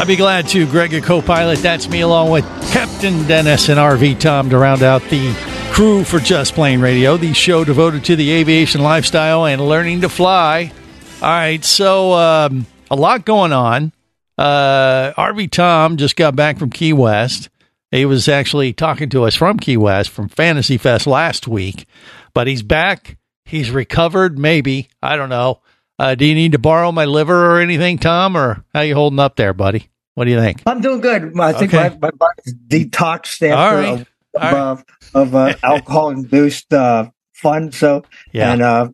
I'd be glad to. Greg, your co-pilot. That's me, along with Captain Dennis and RV Tom, to round out the crew for Just Plane Radio, the show devoted to the aviation lifestyle and learning to fly. All right, so um, a lot going on. Uh, RV Tom just got back from Key West. He was actually talking to us from Key West from Fantasy Fest last week, but he's back. He's recovered, maybe. I don't know. Uh, do you need to borrow my liver or anything, Tom, or how you holding up there, buddy? What do you think? I'm doing good. I think Okay. my, my body's detoxed after right. of, right. of, of uh, alcohol induced uh, fun. So, Yeah. and uh,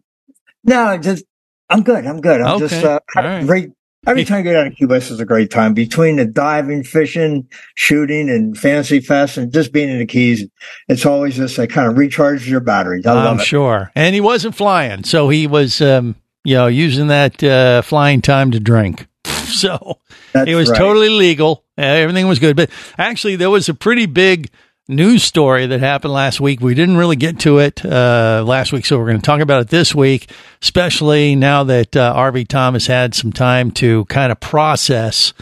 no, just I'm good. I'm good. I'm just uh, right. great. Every time I get out of Cuba, West is a great time. Between the diving, fishing, shooting, and fantasy fest, and just being in the Keys, it's always just like kind of recharges your batteries. I love I'm it. sure. And he wasn't flying, so he was, um, you know, using that uh, flying time to drink. So That's it was right. totally legal. Everything was good. But actually, there was a pretty big news story that happened last week. We didn't really get to it uh, last week, so we're going to talk about it this week, especially now that uh, RV Thomas had some time to kind of process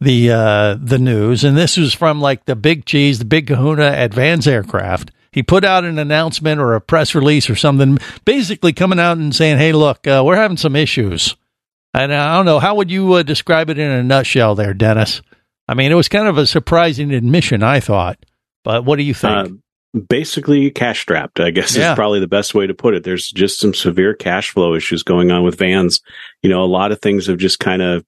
the uh, the news. And this was from like the big cheese, the big kahuna at Vans Aircraft. He put out an announcement or a press release or something, basically coming out and saying, "Hey, look, uh, we're having some issues." And I don't know how would you uh, describe it in a nutshell, there, Dennis. I mean, it was kind of a surprising admission, I thought. But what do you think? Uh, basically cash strapped, I guess Yeah. is probably the best way to put it. There's just some severe cash flow issues going on with vans. You know, a lot of things have just kind of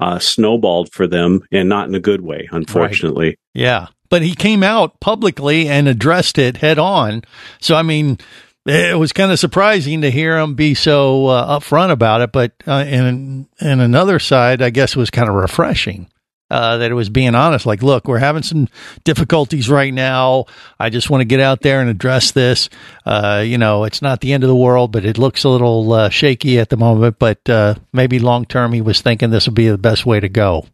uh, snowballed for them and not in a good way, unfortunately. Yeah. But he came out publicly and addressed it head on. So, I mean, it was kind of surprising to hear him be so uh, upfront about it. But uh, in, in another side, I guess it was kind of refreshing. Uh, that it was being honest, like, look, we're having some difficulties right now. I just want to get out there and address this. Uh, you know, it's not the end of the world, but it looks a little uh, shaky at the moment. But uh, maybe long term, he was thinking this would be the best way to go.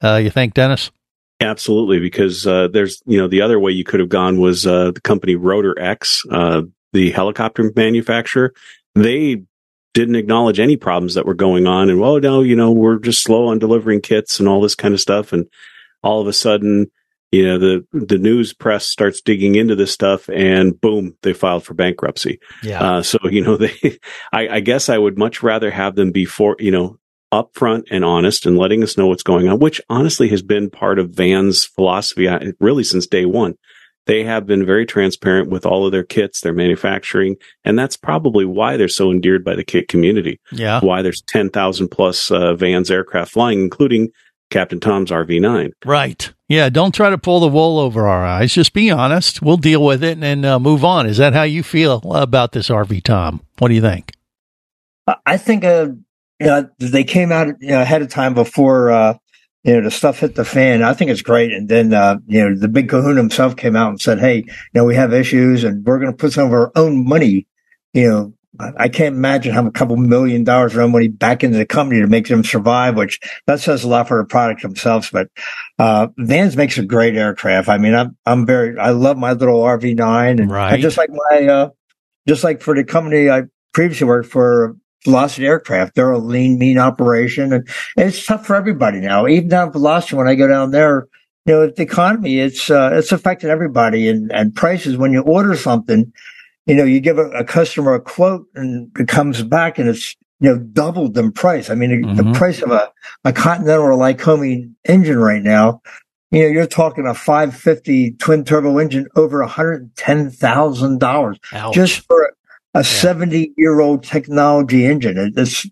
Uh, you think, Dennis? Absolutely, because uh, there's you know the other way you could have gone was uh, the company Rotor X, uh, the helicopter manufacturer. They didn't acknowledge any problems that were going on, and well, no, you know we're just slow on delivering kits and all this kind of stuff, and all of a sudden, you know the the news press starts digging into this stuff, and boom, they filed for bankruptcy. Yeah. Uh, so you know they, I, I guess I would much rather have them be for you know upfront and honest and letting us know what's going on, which honestly has been part of Van's philosophy uh, really since day one. They have been very transparent with all of their kits, their manufacturing, and that's probably why they're so endeared by the kit community. Yeah. Why there's 10,000 plus uh, Van's aircraft flying, including Captain Tom's RV9. Right. Yeah. Don't try to pull the wool over our eyes. Just be honest. We'll deal with it and uh, move on. Is that how you feel about this RV, Tom? What do you think? I- I think uh, you know, they came out you know, ahead of time before uh, you know the stuff hit the fan. I think it's great. And then uh, you know the big Kahuna himself came out and said, "Hey, you know we have issues, and we're going to put some of our own money." You know, I- can't imagine having a couple million dollars of our own money back into the company to make them survive, which that says a lot for the product themselves. But uh, Vans makes a great aircraft. I mean, I'm I'm very I love my little RV9, and I just like my uh, just like for the company I previously worked for, Velocity Aircraft. They're a lean, mean operation, and, and it's tough for everybody now. Even down at Velocity, when I go down there, you know, the economy, it's uh, it's affected everybody, and and prices. When you order something, you know, you give a, a customer a quote, and it comes back, and it's you know doubled in price. I mean, the- the price of a a Continental or Lycoming engine right now. You know, you're talking a 550 twin turbo engine over $110,000 just for a 70 year old technology engine. It- It's,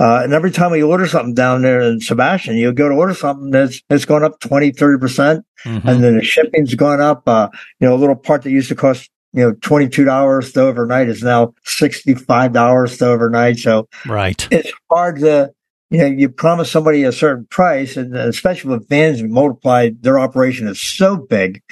uh, and every time we order something down there in Sebastian, you go to order something that's, it's gone up 20, 30%. Mhm. And then the shipping's gone up. Uh, you know, a little part that used to cost, you know, $22 to overnight is now $65 to overnight. So right. it's hard to, you know, you promise somebody a certain price, and especially with vans multiplied, their operation is so big.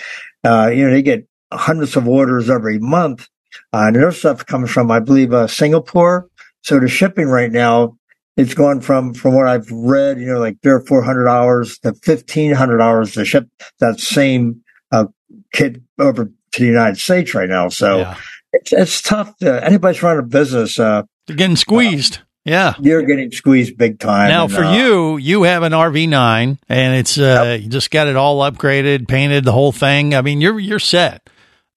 Uh, you know, they get hundreds of orders every month. Uh, and their stuff comes from, I believe, uh, Singapore. So the shipping right now, it's gone from, from what I've read, you know, like three or four hundred hours to fifteen hundred hours to ship that same uh, kit over to the United States right now. So Yeah. it's, it's tough. To, anybody's running a business, uh, They're getting squeezed. yeah. you're getting squeezed big time. Now, And, for uh, you, you have an RV9, and it's uh, you just got it all upgraded, painted, the whole thing. I mean, you're you're set.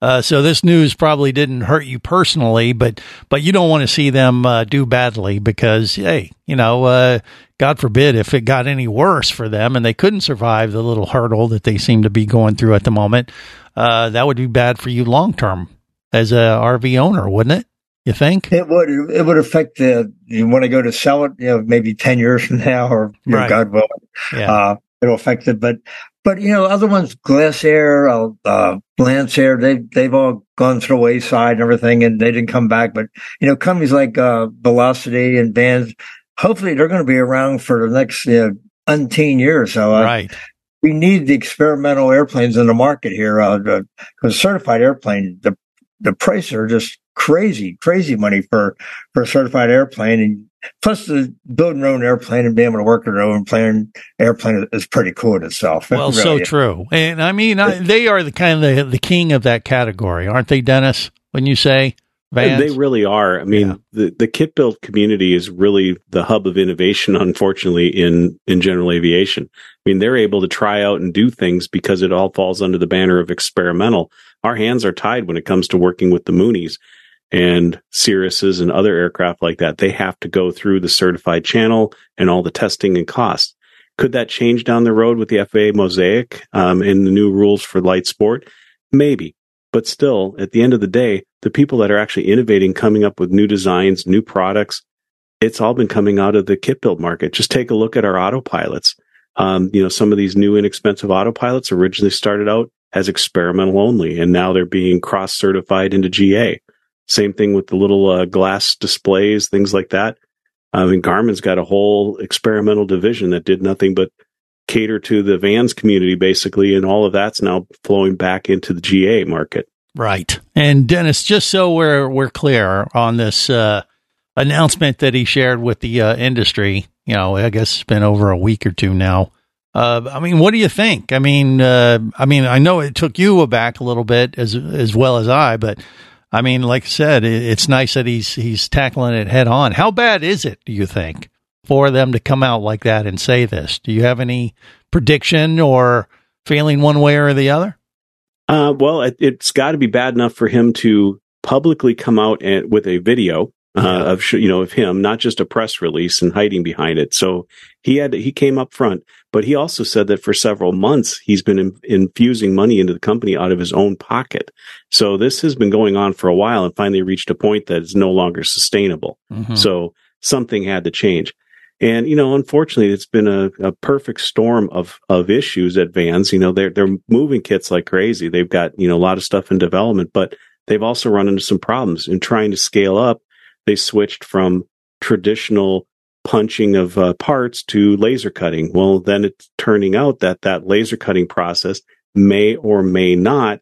Uh, so this news probably didn't hurt you personally, but but you don't want to see them uh, do badly because hey, you know, uh, God forbid if it got any worse for them and they couldn't survive the little hurdle that they seem to be going through at the moment, uh, that would be bad for you long term as a RV owner, wouldn't it? You think? It would it would affect the you want to go to sell it, you know, maybe ten years from now, or know, Right. God willing, Yeah. It'll affect it. But but you know, other ones, Glasair, uh, uh, Lancair, they they've all gone through the wayside and everything, and they didn't come back. But you know, companies like uh, Velocity and Vans, hopefully, they're going to be around for the next you know, umpteen years. So uh, right. we need the experimental airplanes in the market here. Uh, because certified airplane, the the prices are just crazy, crazy money for for a certified airplane, and plus the building your own airplane and being able to work your own plane airplane is pretty cool in itself. It Well, really so is. true. And I mean, I, they are the kind of the, the king of that category, aren't they, Dennis? When you say vans, They really are. I mean, Yeah. the, the kit build community is really the hub of innovation, unfortunately, in, in general aviation. I mean, they're able to try out and do things because it all falls under the banner of experimental. Our hands are tied when it comes to working with the Mooneys and Cirruses and other aircraft like that. They have to go through the certified channel and all the testing and costs. Could that change down the road with the FAA Mosaic um, and the new rules for light sport? Maybe. But still, at the end of the day, the people that are actually innovating, coming up with new designs, new products, it's all been coming out of the kit build market. Just take a look at our autopilots. Um, you know, some of these new inexpensive autopilots originally started out as experimental only, and now they're being cross certified into GA. Same thing with the little uh, glass displays, things like that. I mean, Garmin's got a whole experimental division that did nothing but cater to the vans community, basically, and all of that's now flowing back into the GA market. right? And Dennis, just so we're we're clear on this uh, announcement that he shared with the uh, industry, you know, I guess it's been over a week or two now. Uh, I mean, what do you think? I mean, uh, I mean, I know it took you aback a little bit as as well as I, but I mean, like I said, it's nice that he's he's tackling it head on. How bad is it? Do you think for them to come out like that and say this? Do you have any prediction or feeling one way or the other? Uh, well, it, it's got to be bad enough for him to publicly come out and, with a video uh, of you know of him, not just a press release and hiding behind it. So he had he came up front, but he also said that for several months he's been in, infusing money into the company out of his own pocket. So this has been going on for a while, and finally reached a point that is no longer sustainable. Mhm. So something had to change. And, you know, unfortunately, it's been a, a perfect storm of, of issues at Vans. You know, they're, they're moving kits like crazy. They've got, you know, a lot of stuff in development, but they've also run into some problems in trying to scale up. They switched from traditional punching of uh, parts to laser cutting. Well, then it's turning out that that laser cutting process may or may not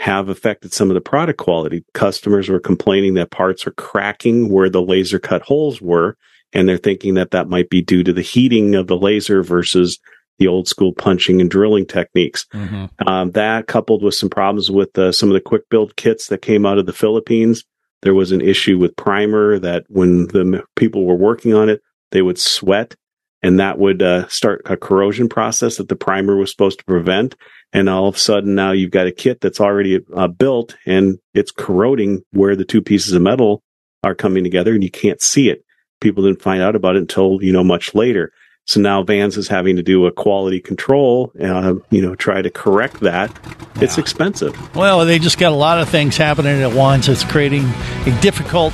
have affected some of the product quality. Customers were complaining that parts are cracking where the laser cut holes were, and they're thinking that that might be due to the heating of the laser versus the old school punching and drilling techniques. Mhm. Um, that coupled with some problems with uh, some of the quick build kits that came out of the Philippines. There was an issue with primer that when the people were working on it, they would sweat and that would uh, start a corrosion process that the primer was supposed to prevent. And all of a sudden now you've got a kit that's already uh, built and it's corroding where the two pieces of metal are coming together and you can't see it. People didn't find out about it until, you know, much later. So now Vans is having to do a quality control, uh, you know, try to correct that. It's expensive. Well, they just got a lot of things happening at once. It's creating a difficult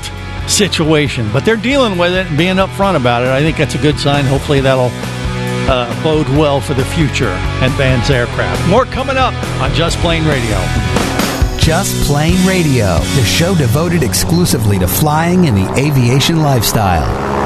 situation, but they're dealing with it and being upfront about it. I think that's a good sign. Hopefully, that'll uh, bode well for the future at Vans Aircraft. More coming up on Just Plane Radio. Just Plane Radio, the show devoted exclusively to flying and the aviation lifestyle.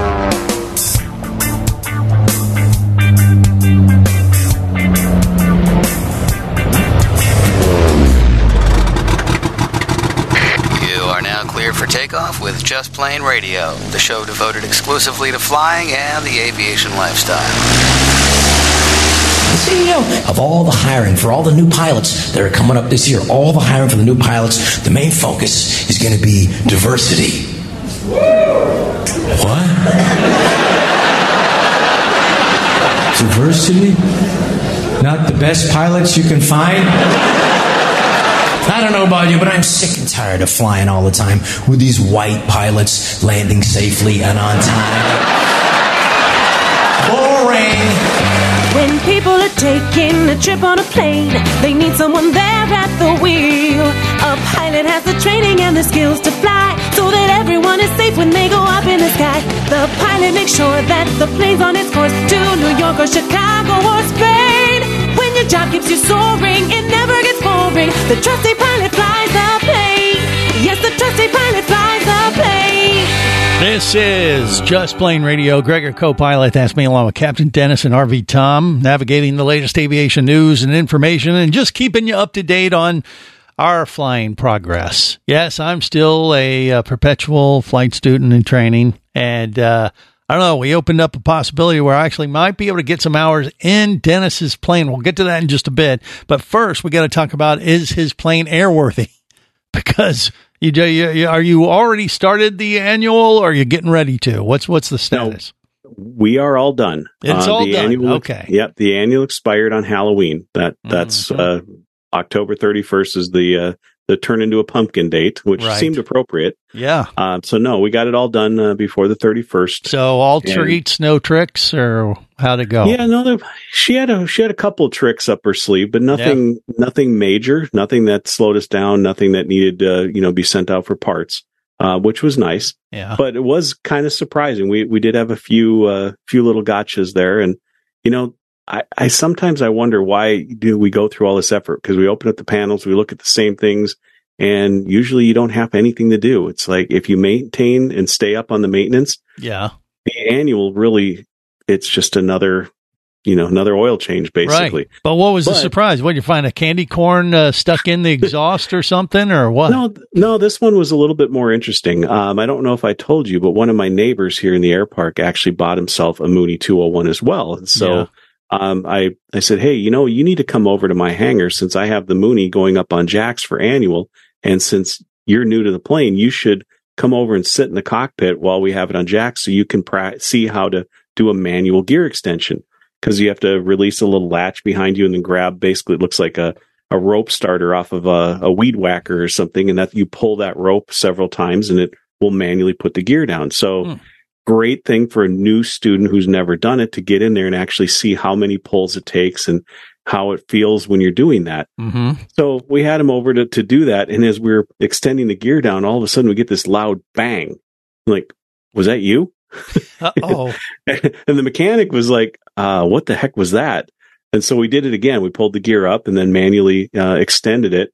for takeoff with Just Plane Radio, the show devoted exclusively to flying and the aviation lifestyle. CEO of all the hiring for all the new pilots that are coming up this year, all the hiring for the new pilots, the main focus is going to be diversity. What? Diversity? Not the best pilots you can find? I don't know about you, but I'm sick and tired of flying all the time with these white pilots landing safely and on time. Boring. When people are taking a trip on a plane, they need someone there at the wheel. A pilot has the training and the skills to fly so that everyone is safe when they go up in the sky. The pilot makes sure that the plane's on its course to New York or Chicago or Spain. Job keeps you soaring, it never gets boring. The trusty pilot flies the plane. Yes, the trusty pilot flies the plane. This is Just Plane Radio. Gregor co-pilot. That's me along with Captain Dennis and RV Tom, navigating the latest aviation news and information and just keeping you up to date on our flying progress. Yes, I'm still a, uh perpetual flight student in training. And, uh, I don't know. We opened up a possibility where I actually might be able to get some hours in Dennis's plane. We'll get to that in just a bit. But first, we got to talk about is his plane airworthy? Because you, you are you already started the annual, or are you getting ready to? What's what's the status? We are all done. It's all done. Annual, Okay. Yep. The annual expired on Halloween. That that's Mhm. uh, October 31st is the uh, the turn into a pumpkin date, which Right. seemed appropriate. Yeah. Uh, so no, we got it all done uh, before the 31st. So all And- treats, no tricks, or how'd it go? Yeah, no, she had a she had a couple of tricks up her sleeve, but nothing nothing major, nothing that slowed us down, nothing that needed to you know be sent out for parts, uh, which was nice. Yeah. But it was kind of surprising. We we did have a few uh, few little gotchas there, and you know. I, I sometimes I wonder why do we go through all this effort because we open up the panels, we look at the same things, and usually you don't have anything to do. It's like if you maintain and stay up on the maintenance, Yeah. the annual really it's just another you know another oil change basically Right. But what was the surprise? What did you find a candy corn uh, stuck in the exhaust or something, or what? no no this one was a little bit more interesting um, i don't know if i told you but one of my neighbors here in the air park actually bought himself a mooney 201 as well and so Yeah. Um, I, I said hey you know you need to come over to my hangar since i have the mooney going up on jacks for annual. And since you're new to the plane you should come over and sit in the cockpit while we have it on jacks so you can pra- see how to do a manual gear extension. Because you have to release a little latch behind you and then grab basically it looks like a, a rope starter off of a, a weed whacker or something. And that you pull that rope several times and it will manually put the gear down. So Hmm. Great thing for a new student who's never done it to get in there and actually see how many pulls it takes and how it feels when you're doing that Mm-hmm. so we had him over to, to do that. And as we are extending the gear down, all of a sudden we get this loud bang. I'm like, was that you? Oh, and the mechanic was like, uh, what the heck was that? And so we did it again. We pulled the gear up and then manually uh, extended it.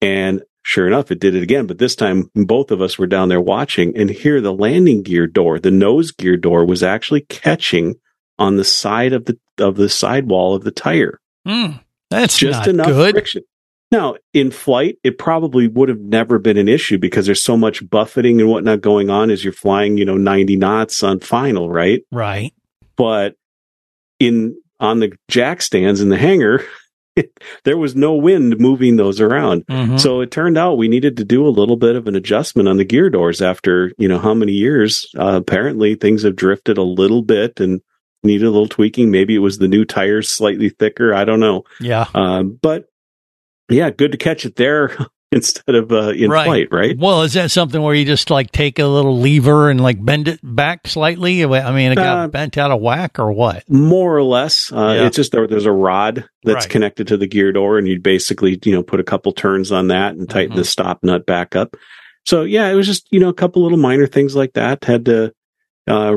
And sure enough, it did it again. But this time, both of us were down there watching. And here, the landing gear door, the nose gear door, was actually catching on the side of the of the sidewall of the tire mm, that's just not enough good. friction. Now, in flight, it probably would have never been an issue because there's so much buffeting and whatnot going on as you're flying, you know, 90 knots on final, right? Right. But in on the jack stands in the hangar, there was no wind moving those around. Mhm. So it turned out we needed to do a little bit of an adjustment on the gear doors after, you know, how many years? Uh, apparently things have drifted a little bit and needed a little tweaking. Maybe it was the new tires slightly thicker. I don't know. Yeah. Um, but yeah, good to catch it there instead of uh, in right. flight, right? Well, is that something where you just like take a little lever and like bend it back slightly? I mean, it got Uh, bent out of whack or what? More or less. Uh, Yeah. It's just there, there's a rod that's Right. connected to the gear door, and you'd basically, you know, put a couple turns on that and tighten Mm-hmm. the stop nut back up. So yeah, it was just you know a couple little minor things like that. Had to uh,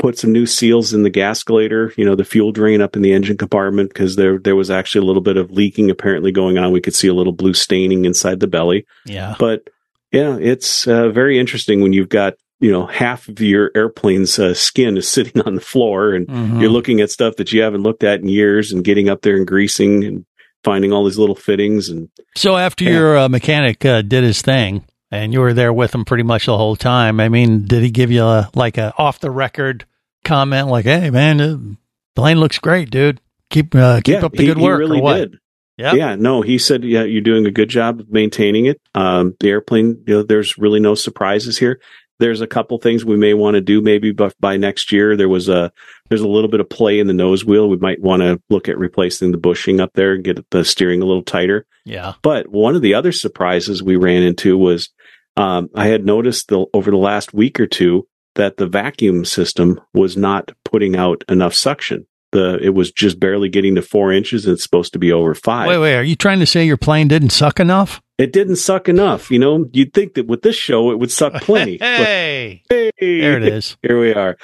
put some new seals in the gascolator, you know, the fuel drain up in the engine compartment because there there was actually a little bit of leaking apparently going on. We could see a little blue staining inside the belly. Yeah. But yeah, it's uh, very interesting when you've got you know half of your airplane's uh, skin is sitting on the floor and Mhm. you're looking at stuff that you haven't looked at in years and getting up there and greasing and finding all these little fittings and So after Yeah. your uh, mechanic uh, did his thing and you were there with him pretty much the whole time, I mean, did he give you a, like a off the record comment like, "Hey, man, the plane looks great, dude. Keep uh, keep yeah, up the he, good he work." really or what? did. Yeah. Yeah, no, he said, yeah, you're doing a good job of maintaining it. Um, the airplane, you know, there's really no surprises here. There's a couple things we may want to do maybe by, by next year. There was a, there's a little bit of play in the nose wheel. We might want to look at replacing the bushing up there and get the steering a little tighter. Yeah. But one of the other surprises we ran into was um, I had noticed the, over the last week or two that the vacuum system was not putting out enough suction. The it was just barely getting to four inches, and it's supposed to be over five. Wait, wait. Are you trying to say your plane didn't suck enough? It didn't suck enough. You know, you'd think that with this show it would suck plenty. Hey, hey, there it is. Here we are.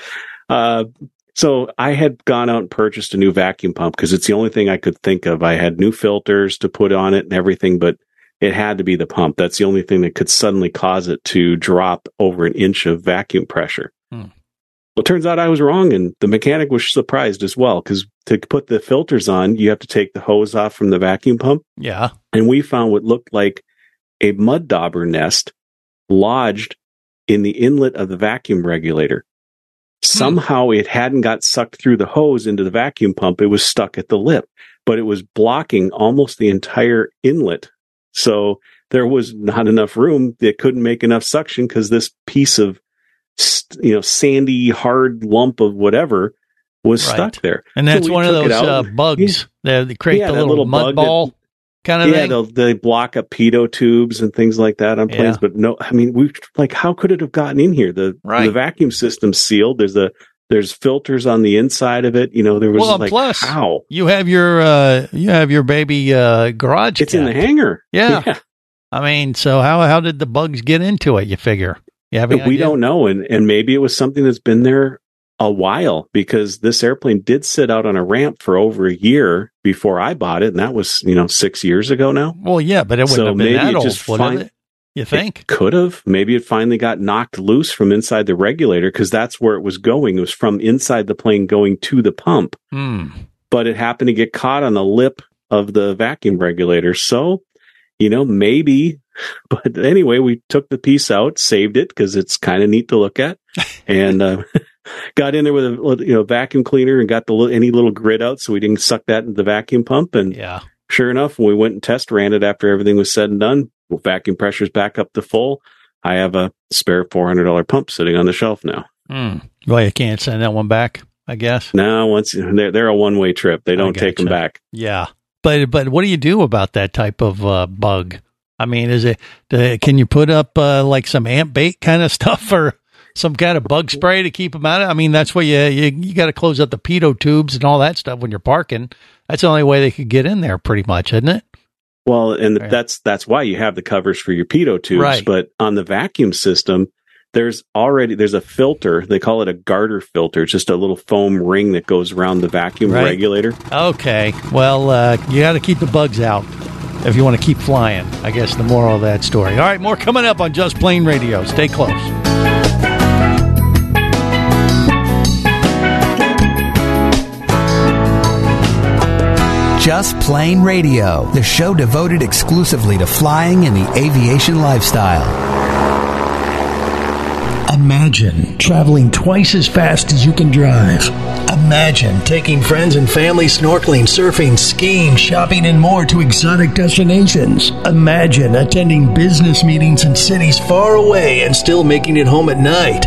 Uh, so I had gone out and purchased a new vacuum pump because it's the only thing I could think of. I had new filters to put on it and everything, but it had to be the pump. That's the only thing that could suddenly cause it to drop over an inch of vacuum pressure. Hmm. Well, it turns out I was wrong, and the mechanic was surprised as well because to put the filters on, you have to take the hose off from the vacuum pump Yeah. and we found what looked like a mud dauber nest lodged in the inlet of the vacuum regulator. Somehow it hadn't got sucked through the hose into the vacuum pump. It was stuck at the lip, but it was blocking almost the entire inlet. So there was not enough room. It couldn't make enough suction because this piece of, you know, sandy, hard lump of whatever was Right. stuck there. And that's we one of those uh, bugs that that create Yeah, the little, little mud bug that- ball kind of yeah, thing. they block up pitot tubes and things like that on planes. Yeah. But no, I mean, we like how could it have gotten in here? The Right. the vacuum system's sealed. There's a there's filters on the inside of it. You know, there was Well, like plus, how You have your uh, you have your baby uh, garage. it's in the hangar. Yeah. I mean, so how how did the bugs get into it? You figure? You have we idea? don't know, and and maybe it was something that's been there a while because this airplane did sit out on a ramp for over a year before I bought it, and that was you know six years ago now. Well, yeah, but it wouldn't So have been maybe that old, just would fin- it? You think? Could have. Maybe it finally got knocked loose from inside the regulator because that's where it was going. It was from inside the plane going to the pump, Hmm. but it happened to get caught on the lip of the vacuum regulator. So, you know, maybe. But anyway, we took the piece out, saved it because it's kind of neat to look at, and uh, got in there with a little, you know vacuum cleaner and got the any little grit out so we didn't suck that into the vacuum pump. And Yeah. sure enough, we went and test ran it after everything was said and done, well, vacuum pressure's back up to full. I have a spare four hundred dollar pump sitting on the shelf now. Hmm. Well, you can't send that one back, I guess. Now, once they're they're a one way trip, they don't take them back. Yeah, but but what do you do about that type of uh, bug? I mean, is it uh, can you put up uh, like some ant bait kind of stuff or some kind of bug spray to keep them out? of I mean, that's why you you, you got to close up the pitot tubes and all that stuff when you're parking. That's the only way they could get in there, pretty much, isn't it? Well, and Right. that's that's why you have the covers for your pitot tubes. Right. But on the vacuum system, there's already there's a filter. They call it a garter filter. It's just a little foam ring that goes around the vacuum Right. regulator. Okay, well, uh, you got to keep the bugs out if you want to keep flying. I guess the moral of that story. All right, more coming up on Just Plane Radio. Stay close. Just Plane Radio, the show devoted exclusively to flying and the aviation lifestyle. Imagine traveling twice as fast as you can drive. Imagine taking friends and family snorkeling, surfing, skiing, shopping, and more to exotic destinations. Imagine attending business meetings in cities far away and still making it home at night.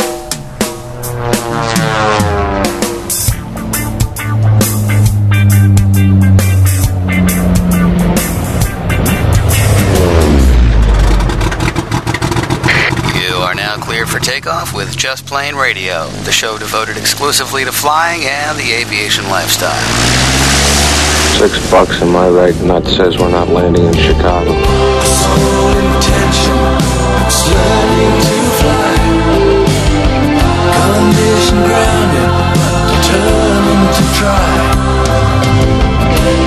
Just Plane Radio, the show devoted exclusively to flying and the aviation lifestyle. Six bucks and my right nut says we're not landing in Chicago. Condition grounded, determined to try.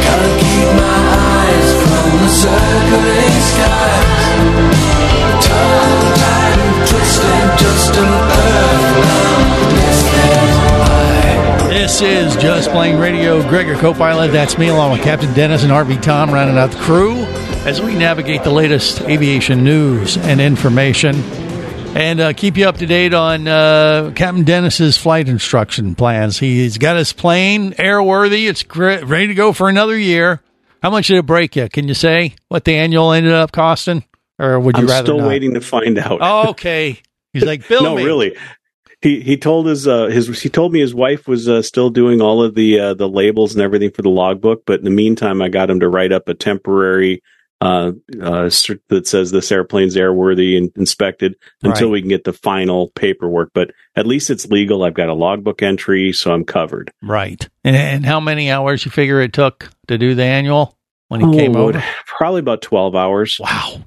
Gotta keep my eyes from the circling skies. Tongue tied and twisted, just an earth This is Just Plane Radio. Gregor co-pilot, that's me, along with Captain Dennis and RV Tom, rounding out the crew as we navigate the latest aviation news and information, and uh, keep you up to date on uh, Captain Dennis's flight instruction plans. He's got his plane airworthy; it's gre- ready to go for another year. How much did it break you? Can you say what the annual ended up costing, or would you I'm rather still not? waiting to find out. Oh, okay. He's like, Bill, no, me. really. He he told his uh his he told me his wife was uh, still doing all of the uh, the labels and everything for the logbook, but in the meantime, I got him to write up a temporary uh, uh that says this airplane's airworthy and inspected until Right. we can get the final paperwork. But at least it's legal. I've got a logbook entry, so I'm covered. Right. And, and how many hours you figure it took to do the annual when he came Oh, over? Probably about twelve hours. Wow.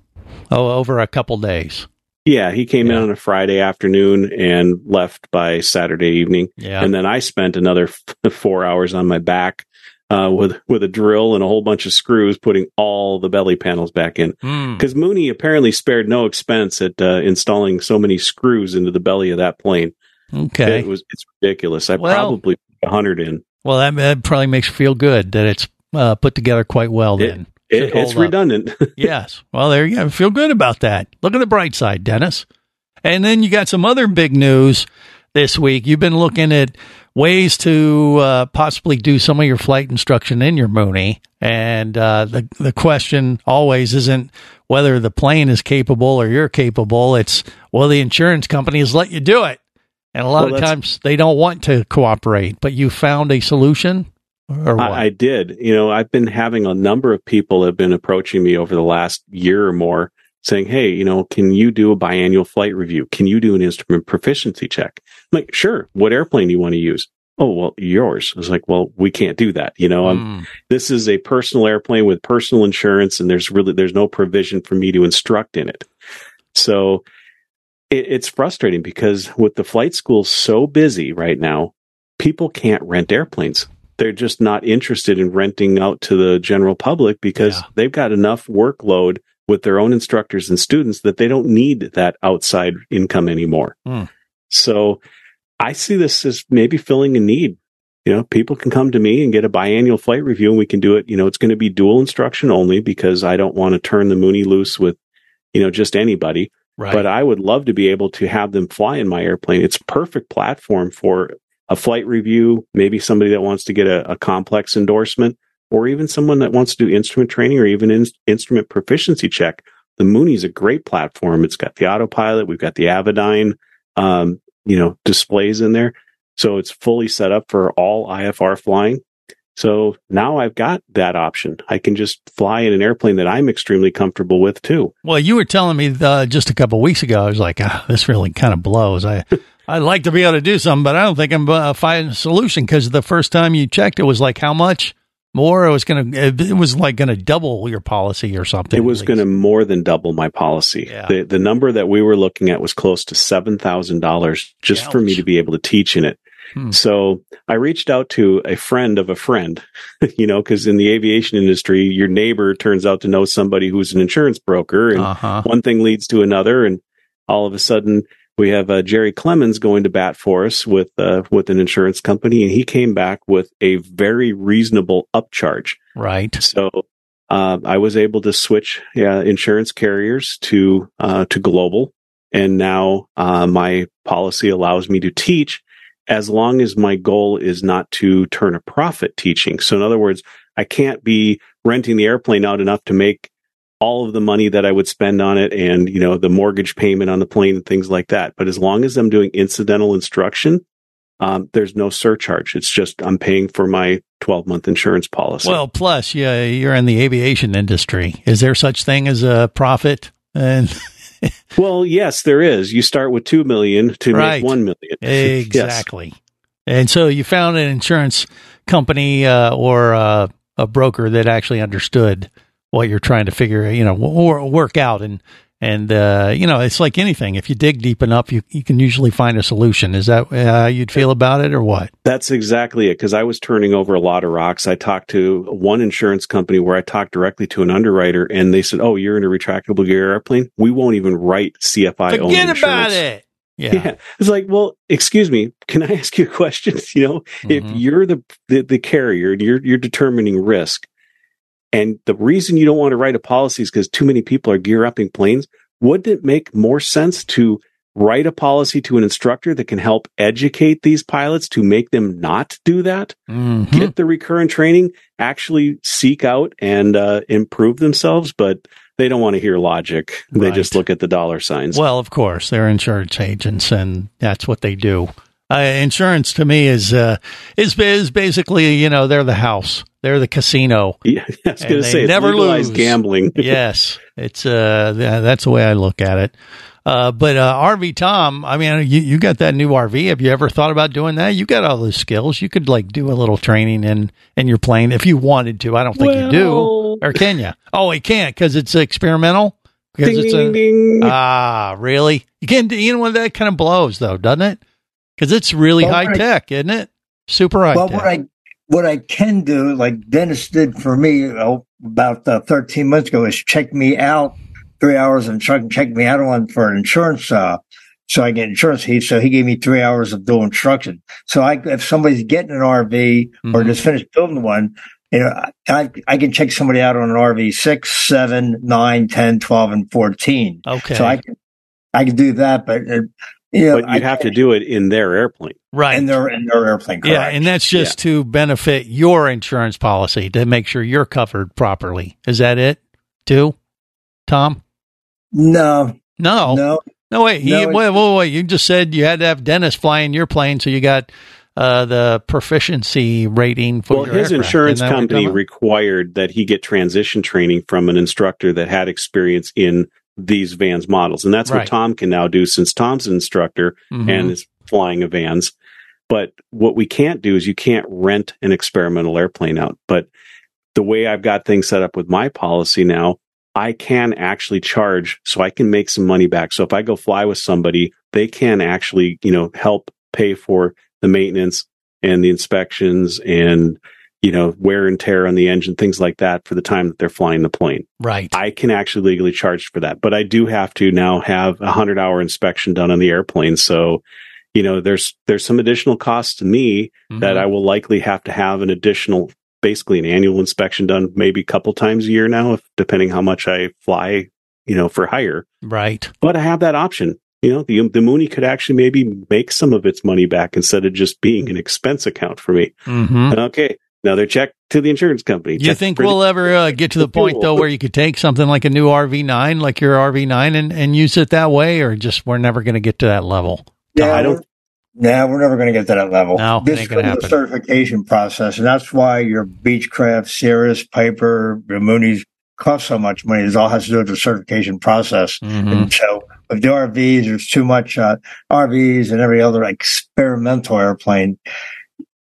Oh, over a couple days. Yeah, he came in on a Friday afternoon and left by Saturday evening. Yeah. And then I spent another f- four hours on my back uh, with with a drill and a whole bunch of screws, putting all the belly panels back in. Hmm. Because Mooney apparently spared no expense at uh, installing so many screws into the belly of that plane. Okay. It was it's ridiculous. I Well- probably put a hundred in. Well, that, that probably makes you feel good that it's uh, put together quite well then. It, it's up. redundant. yes. Well, there you go. Feel good about that. Look at the bright side, Dennis. And then you got some other big news this week. You've been looking at ways to uh, possibly do some of your flight instruction in your Mooney. And uh, the the question always isn't whether the plane is capable or you're capable. It's well, the insurance company has let you do it, and a lot Well, of times they don't want to cooperate. But you found a solution, or? I, I did. You know, I've been having a number of people have been approaching me over the last year or more saying, Hey, you know, can you do a biannual flight review? Can you do an instrument proficiency check? I'm like, sure. What airplane do you want to use? Oh, well, yours. I was like, well, we can't do that. You know, I'm, Mm. this is a personal airplane with personal insurance and there's really, there's no provision for me to instruct in it. So it, it's frustrating because with the flight school so busy right now, people can't rent airplanes. They're just not interested in renting out to the general public because Yeah. they've got enough workload with their own instructors and students that they don't need that outside income anymore. Hmm. So I see this as maybe filling a need. You know, people can come to me and get a biannual flight review and we can do it. You know, it's going to be dual instruction only because I don't want to turn the Mooney loose with, you know, just anybody. Right. But I would love to be able to have them fly in my airplane. It's perfect platform for a flight review, maybe somebody that wants to get a, a complex endorsement, or even someone that wants to do instrument training or even in, instrument proficiency check. The Mooney is a great platform. It's got the autopilot. We've got the Avidyne, um, you know, displays in there. So it's fully set up for all IFR flying. So now I've got that option. I can just fly in an airplane that I'm extremely comfortable with too. Well, you were telling me uh, just a couple weeks ago. I was like, ah, this really kind of blows. I I'd like to be able to do something, but I don't think I'm uh, finding a solution because the first time you checked, it was like how much more? It was gonna. It was like going to double your policy or something. It was going to more than double my policy. The the number that we were looking at was close to seven thousand dollars just for me to be able to teach in it. Hmm. So I reached out to a friend of a friend, you know, because in the aviation industry, your neighbor turns out to know somebody who's an insurance broker, and Uh-huh. one thing leads to another, and all of a sudden we have uh, Jerry Clemens going to bat for us with uh, with an insurance company, and he came back with a very reasonable upcharge. Right. So uh, I was able to switch yeah, insurance carriers to uh, to global, and now uh, my policy allows me to teach as long as my goal is not to turn a profit teaching. So in other words, I can't be renting the airplane out enough to make all of the money that I would spend on it and, you know, the mortgage payment on the plane and things like that. But as long as I'm doing incidental instruction, um, there's no surcharge. It's just I'm paying for my 12 month insurance policy. Well, plus, yeah, you're in the aviation industry. Is there such thing as a profit? And well, yes, there is. You start with 2 million to Right. make 1 million. Yes. exactly. And so you found an insurance company uh, or uh, a broker that actually understood what you're trying to figure, you know, or work out. And and uh, you know, it's like anything. If you dig deep enough, you you can usually find a solution. Is that how you'd feel about it, or what? That's exactly it. Because I was turning over a lot of rocks. I talked to one insurance company where I talked directly to an underwriter, and they said, "Oh, you're in a retractable gear airplane. We won't even write CFI Forget insurance." about it. Yeah. It's like, well, excuse me, can I ask you a question? You know, if Mm-hmm. you're the, the the carrier and you're you're determining risk, and the reason you don't want to write a policy is because too many people are gear upping planes, wouldn't it make more sense to write a policy to an instructor that can help educate these pilots to make them not do that? Mhm. Get the recurrent training, actually seek out and uh, improve themselves, but they don't want to hear logic. They just look at the dollar signs. Well, of course, they're insurance agents, and that's what they do. Uh, insurance to me is uh, is is basically you know they're the house, they're the casino. Yeah, I was going to say never lose. gambling. yes, it's uh th- that's the way I look at it. Uh, but uh, RV Tom, I mean, you, you got that new RV. Have you ever thought about doing that? You got all those skills. You could like do a little training in in your plane if you wanted to. I don't think you do, or can you? Oh, you can't because it's experimental. Because Ding, it's a, ding. ah, really? You can't. do- You know what? That kind of blows, though, doesn't it? Because it's really Well, high I- tech, isn't it? Super high well, tech. what I what I can do, like Dennis did for me oh, about uh, 13 months ago, is check me out three hours and check, check me out on for an insurance. Uh, so I get insurance. He so he gave me three hours of dual instruction. So I, if somebody's getting an RV or Mhm. just finished building one, you know, I I can check somebody out on an RV six, seven, nine, 10, 12, and fourteen. Okay. So I can I can do that, but you know, but you'd I have to do it in their airplane. right. in their in their airplane. Yeah, and that's just to benefit your insurance policy to make sure you're covered properly. Is that it, too, Tom? no, No, no. no. Wait, he, No, it- wait, wait, wait. You just said you had to have Dennis fly in your plane, so you got uh, the proficiency rating for Well, your his aircraft. insurance Isn't that what you're company required that he get transition training from an instructor that had experience in these Vans models. And that's Right. what Tom can now do since Tom's an instructor Mhm. and is flying a Vans. But what we can't do is you can't rent an experimental airplane out. But the way I've got things set up with my policy now, I can actually charge so I can make some money back. So if I go fly with somebody, they can actually, you know, help pay for the maintenance and the inspections and, you know, wear and tear on the engine, things like that for the time that they're flying the plane. Right. I can actually legally charge for that, but I do have to now have a hundred hour inspection done on the airplane. So, you know, there's, there's some additional cost to me Mm-hmm. that I will likely have to have an additional, basically an annual inspection done maybe a couple times a year now, if depending how much I fly, you know, for hire. Right. But I have that option. You know, the the Mooney could actually maybe make some of its money back instead of just being an expense account for me. hmm Okay, another check to the insurance company. Do you Check think we'll ever uh, get to the point though where you could take something like a new RV9, like your RV9, and, and use it that way, or just we're never going to get to that level? Yeah, I don't- Yeah, we're never going to get to that level. No, this is the certification process, and that's why your Beechcraft, Cirrus, Piper, your Mooney's cost so much money. It all has to do with the certification process. Mhm. And so, with the RVs, there's too much uh, RVs and every other experimental airplane.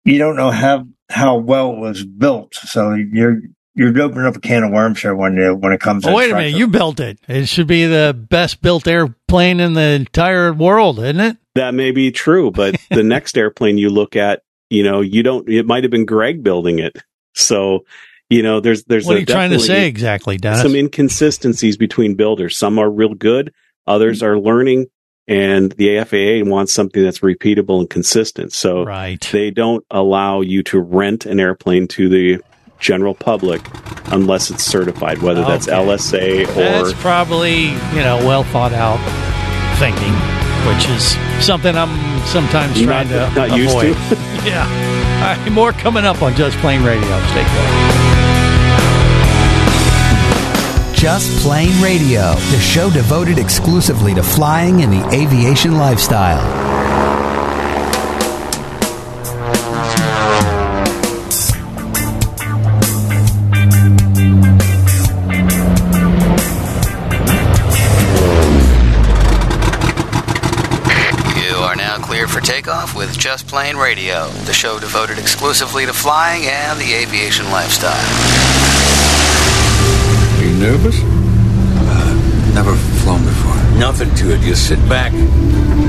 You don't know how how well it was built, so you're you're opening up a can of worms here when you, when it comes. Oh, to wait a minute. You built it. It should be the best built airplane in the entire world, isn't it? That may be true, but the next airplane you look at, you know, you don't. It might have been Greg building it. So, you know, there's there's What a are you trying to say exactly, Dennis? some inconsistencies between builders. Some are real good, others hmm. are learning, and the FAA wants something that's repeatable and consistent. So right. they don't allow you to rent an airplane to the general public unless it's certified, whether that's LSA or That's probably, you know, well thought out thinking, which is something I'm sometimes Not- trying to not used avoid. to. yeah. All right, more coming up on Just Plane Radio. Stay close. Just Plane Radio, the show devoted exclusively to flying and the aviation lifestyle. You are now cleared for takeoff with Just Plane Radio, the show devoted exclusively to flying and the aviation lifestyle. Are you nervous? Uh, never flown before. Nothing to it. Just sit back,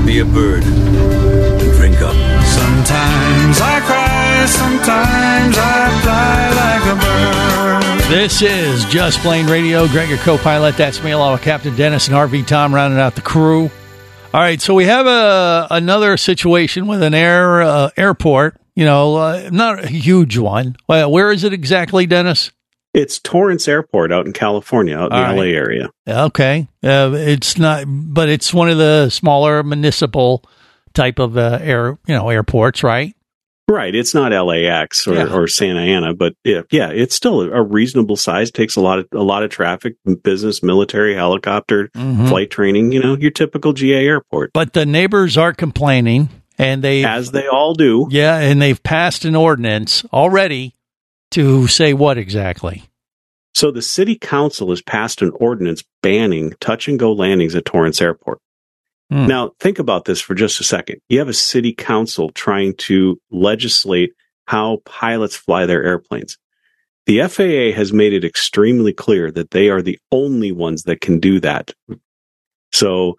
be a bird, and drink up. Sometimes I cry, sometimes I fly like a bird. This is Just Plane Radio. Greg, your co-pilot. That's me, along with Captain Dennis and RV Tom, rounding out the crew. All right, so we have a another situation with an air uh, airport. You know, uh, not a huge one. Well, where is it exactly, Dennis? It's Torrance Airport out in California, out in All the right. LA area. Okay, uh, it's not, but it's one of the smaller municipal type of uh, air, you know, airports, right? Right. It's not LAX or, Yeah. or Santa Ana, but yeah, yeah, it's still a reasonable size. Takes a lot of a lot of traffic, business, military, helicopter, Mhm. flight training. You know, your typical GA airport, But the neighbors are complaining, and they, as they all do. yeah, and they've passed an ordinance already to say what exactly? So the city council has passed an ordinance banning touch and go landings at Torrance Airport. Hmm. Now, think about this for just a second. You have a city council trying to legislate how pilots fly their airplanes. The FAA has made it extremely clear that they are the only ones that can do that. So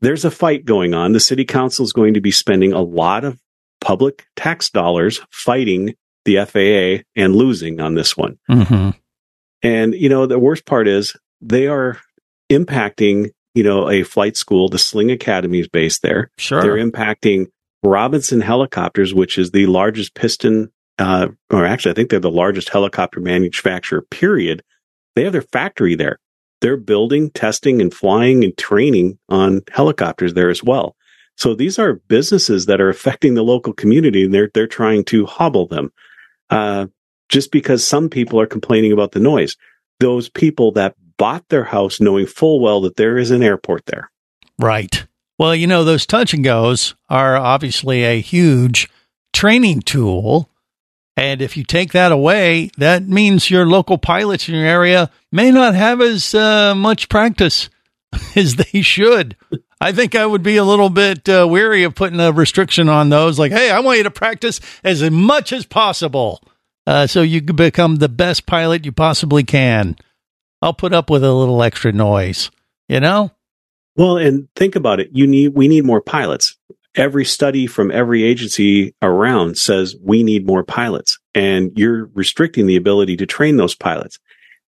there's a fight going on. The city council is going to be spending a lot of public tax dollars fighting the FAA and losing on this one. Mm-hmm. And, you know, the worst part is they are impacting, you know, a flight school. The Sling Academy is based there. Sure. They're impacting Robinson Helicopters, which is the largest piston, uh, or actually, I think they're the largest helicopter manufacturer, period. They have their factory there. They're building, testing, and flying and training on helicopters there as well. So these are businesses that are affecting the local community, and they're they're trying to hobble them. Uh, just because some people are complaining about the noise, those people that bought their house knowing full well that there is an airport there. Right. Well, you know, those touch and goes are obviously a huge training tool. And if you take that away, that means your local pilots in your area may not have as uh, much practice as they should. I think I would be a little bit uh, weary of putting a restriction on those. Like, hey, I want you to practice as much as possible uh, so you can become the best pilot you possibly can. I'll put up with a little extra noise. You know? Well, and think about it. You need we need more pilots. Every study from every agency around says we need more pilots, and you're restricting the ability to train those pilots.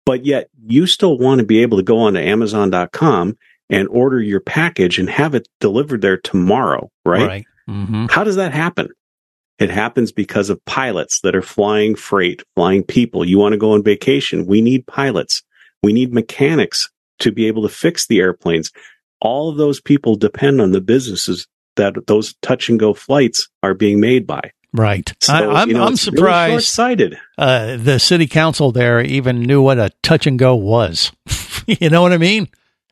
But yet, you still want to be able to go onto Amazon.com and order your package and have it delivered there tomorrow, right? Right. Mm-hmm. How does that happen? It happens because of pilots that are flying freight, flying people. You want to go on vacation. We need pilots. We need mechanics to be able to fix the airplanes. All of those people depend on the businesses that those touch and go flights are being made by. Right. So, I, I'm, you know, I'm it's really surprised. short-sighted. uh, the city council there even knew what a touch and go was. you know what I mean?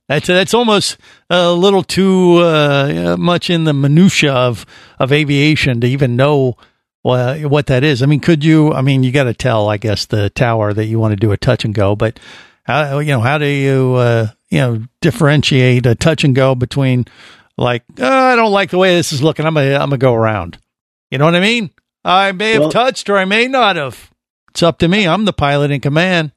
That's that's almost a little too uh, much in the minutia of of aviation to even know uh, what that is. I mean, could you? I mean, you got to tell, I guess, the tower that you want to do a touch and go, but how you know how do you uh, you know differentiate a touch and go between like oh, I don't like the way this is looking. I'm gonna I'm gonna go around. You know what I mean? I may have Well- touched or I may not have. It's up to me. I'm the pilot in command.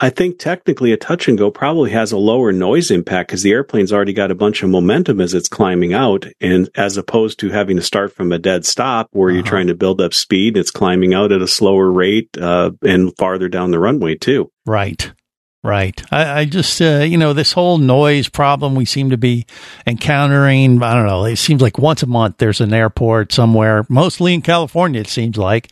I think technically a touch and go probably has a lower noise impact because the airplane's already got a bunch of momentum as it's climbing out, and as opposed to having to start from a dead stop where you're Uh-huh. trying to build up speed, it's climbing out at a slower rate uh, and farther down the runway too. Right. Right. I, I just, uh, you know, this whole noise problem we seem to be encountering. I don't know. It seems like once a month there's an airport somewhere, mostly in California, it seems like,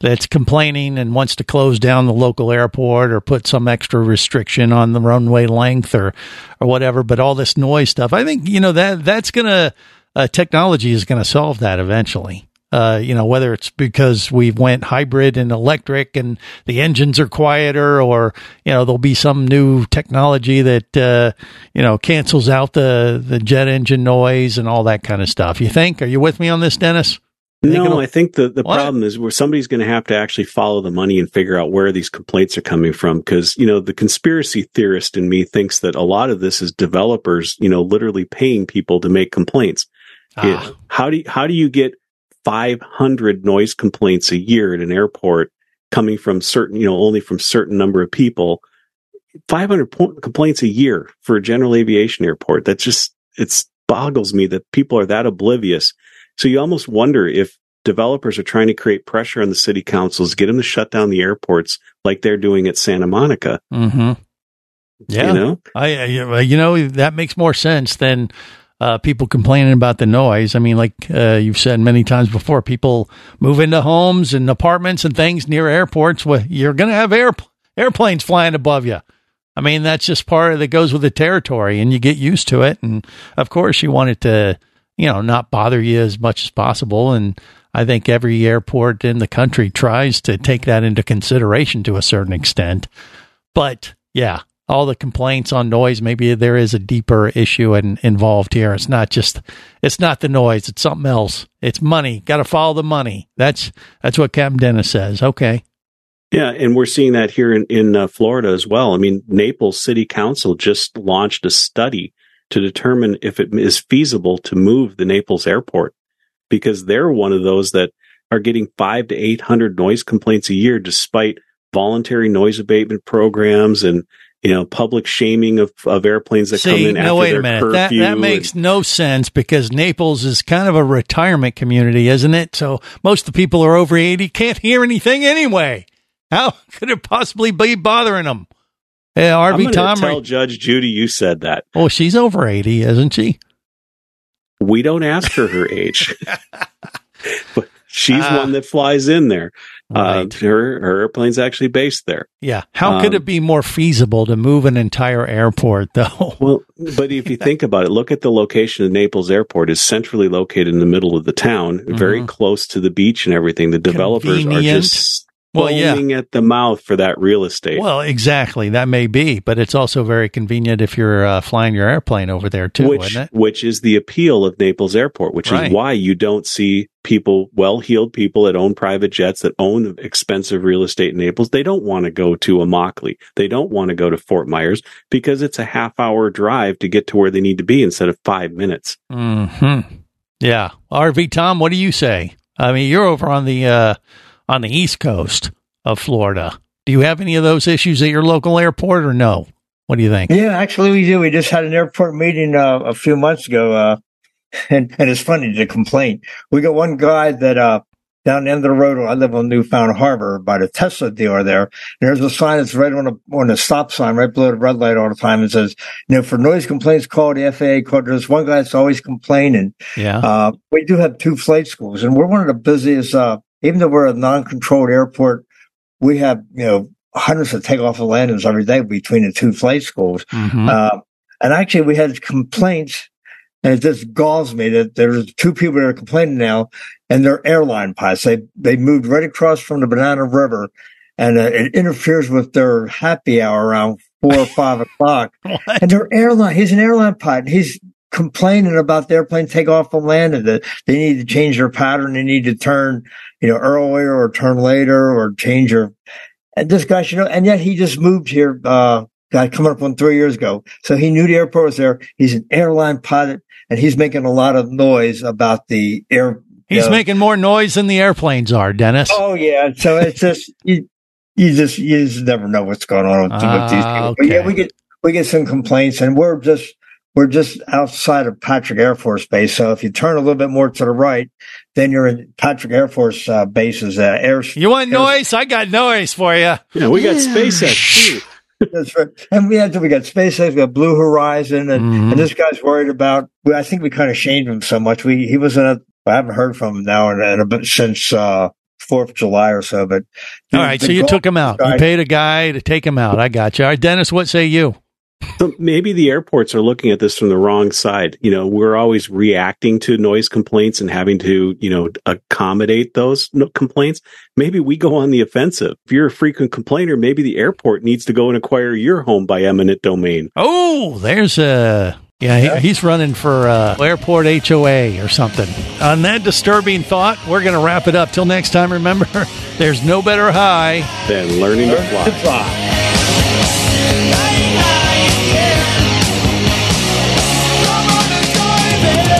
that's complaining and wants to close down the local airport or put some extra restriction on the runway length or, or whatever. But all this noise stuff, I think, you know, that, that's going to, uh, technology is going to solve that eventually. Uh, you know, whether it's because we went hybrid and electric and the engines are quieter or, you know, there'll be some new technology that, uh, you know, cancels out the, the jet engine noise and all that kind of stuff. You think? Are you with me on this, Dennis? No, I think the, the What? problem is where somebody's going to have to actually follow the money and figure out where these complaints are coming from. Cause, you know, the conspiracy theorist in me thinks that a lot of this is developers, you know, literally paying people to make complaints. Ah. It- how do you, how do you get 500 noise complaints a year at an airport coming from certain, you know, only from certain number of people? 500 po- complaints a year for a general aviation airport. That just, it's boggles me that people are that oblivious. So you almost wonder if developers are trying to create pressure on the city councils, get them to shut down the airports like they're doing at Santa Monica. Mm-hmm. Yeah. You know? I, I- you know, that makes more sense than uh, people complaining about the noise. I mean, like uh, you've said many times before, people move into homes and apartments and things near airports. Well, you're going to have air, airplanes flying above you. I mean, that's just part of that goes with the territory, and you get used to it. And of course, you want it to, you know, not bother you as much as possible. And I think every airport in the country tries to take that into consideration to a certain extent. But yeah, all the complaints on noise, maybe there is a deeper issue and involved here. It's not just, it's not the noise. It's something else. It's money. Got to follow the money. That's, that's what Captain Dennis says. Okay. Yeah, and we're seeing that here in in uh, Florida as well. I mean, Naples City Council just launched a study to determine if it is feasible to move the Naples airport because they're one of those that are getting 5 to 800 noise complaints a year despite voluntary noise abatement programs and you know public shaming of, of airplanes that come in no, after wait their a minute. That, curfew that and- makes no sense because Naples is kind of a retirement community, isn't it? So most of the people are over 80, can't hear anything anyway. How could it possibly be bothering them? RV gonna Tom, tell are- Judge Judy you said that. oh, she's over 80, isn't she? We don't ask her her age. but she's Ah. one that flies in there. Right. Uh, her her airplane's actually based there. Yeah. How could Um, it be more feasible to move an entire airport, though? Well, but if you think about it, look at the location of Naples Airport is centrally located in the middle of the town, very close to the beach and everything. The developers are Mm-hmm. Just Well, yeah. at the mouth for that real estate. Well, exactly. That may be, but it's also very convenient if you're uh, flying your airplane over there, too, which isn't it? which is the appeal of Naples Airport, which Right. is why you don't see people, well-heeled people that own private jets that own expensive real estate in Naples. They don't want to go to Immokalee. They don't want to go to Fort Myers because it's a half-hour drive to get to where they need to be instead of five minutes. Hmm. Yeah. RV Tom, what do you say? I mean, you're over on the uh, on the east coast of Florida. Do you have any of those issues at your local airport, or no? What do you think? Yeah, actually, we do. We just had an airport meeting uh, a few months ago, uh, and and it's funny to complain. We got one guy that uh, down the end of the road. I live on Newfound Harbor by the Tesla dealer there. There's a sign that's right on a on the stop sign, right below the red light all the time. It says, you know, for noise complaints, call the FAA. Call. There's one guy that's always complaining. Yeah. Uh, we do have two flight schools, and we're one of the busiest. Uh, even though we're a non-controlled airport, we have you know hundreds of takeoff and landings every day between the two flight schools. Mhm. Uh, and actually, we had complaints, and it just galls me that there's two people that are complaining now, and they're airline pilots. They they moved right across from the Banana River, and uh, it interferes with their happy hour around four or five o'clock. And they're airline. He's an airline pilot. He's complaining about the airplane takeoff and landing that they need to change their pattern. They need to turn, you know, earlier or turn later or change their. And this guy, you know, and yet he just moved here. Uh, guy coming up on three years ago. So he knew the airport was there. He's an airline pilot and he's making a lot of noise about the air. He's know, making more noise than the airplanes are, Dennis. Oh yeah. So it's just you, you just you just never know what's going on with, with these Ah, people. But yeah, we get we get some complaints, and we're just we're just outside of Patrick Air Force Base. So if you turn a little bit more to the right, then you're in Patrick Air Force uh, Base's uh, air. You want noise? I got noise for you. Yeah, we got SpaceX too. That's right. And we had we got SpaceX, we got Blue Horizon, and, Mhm. and this guy's worried about. I think we kind of shamed him so much. We he was in a. I haven't heard from him now in, in a bit since uh Fourth of July or so. But All right, so you took him out. You paid a guy to take him out. I got you. All right, Dennis, what say you? So maybe the airports are looking at this from the wrong side. You know, we're always reacting to noise complaints and having to, you know, accommodate those no- complaints. Maybe we go on the offensive. If you're a frequent complainer, maybe the airport needs to go and acquire your home by eminent domain. Oh, there's a. Yeah, he, he's running for uh, airport HOA or something. On that disturbing thought, we're going to wrap it up. Till next time, remember, there's no better high than learning to fly.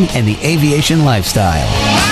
and the aviation lifestyle.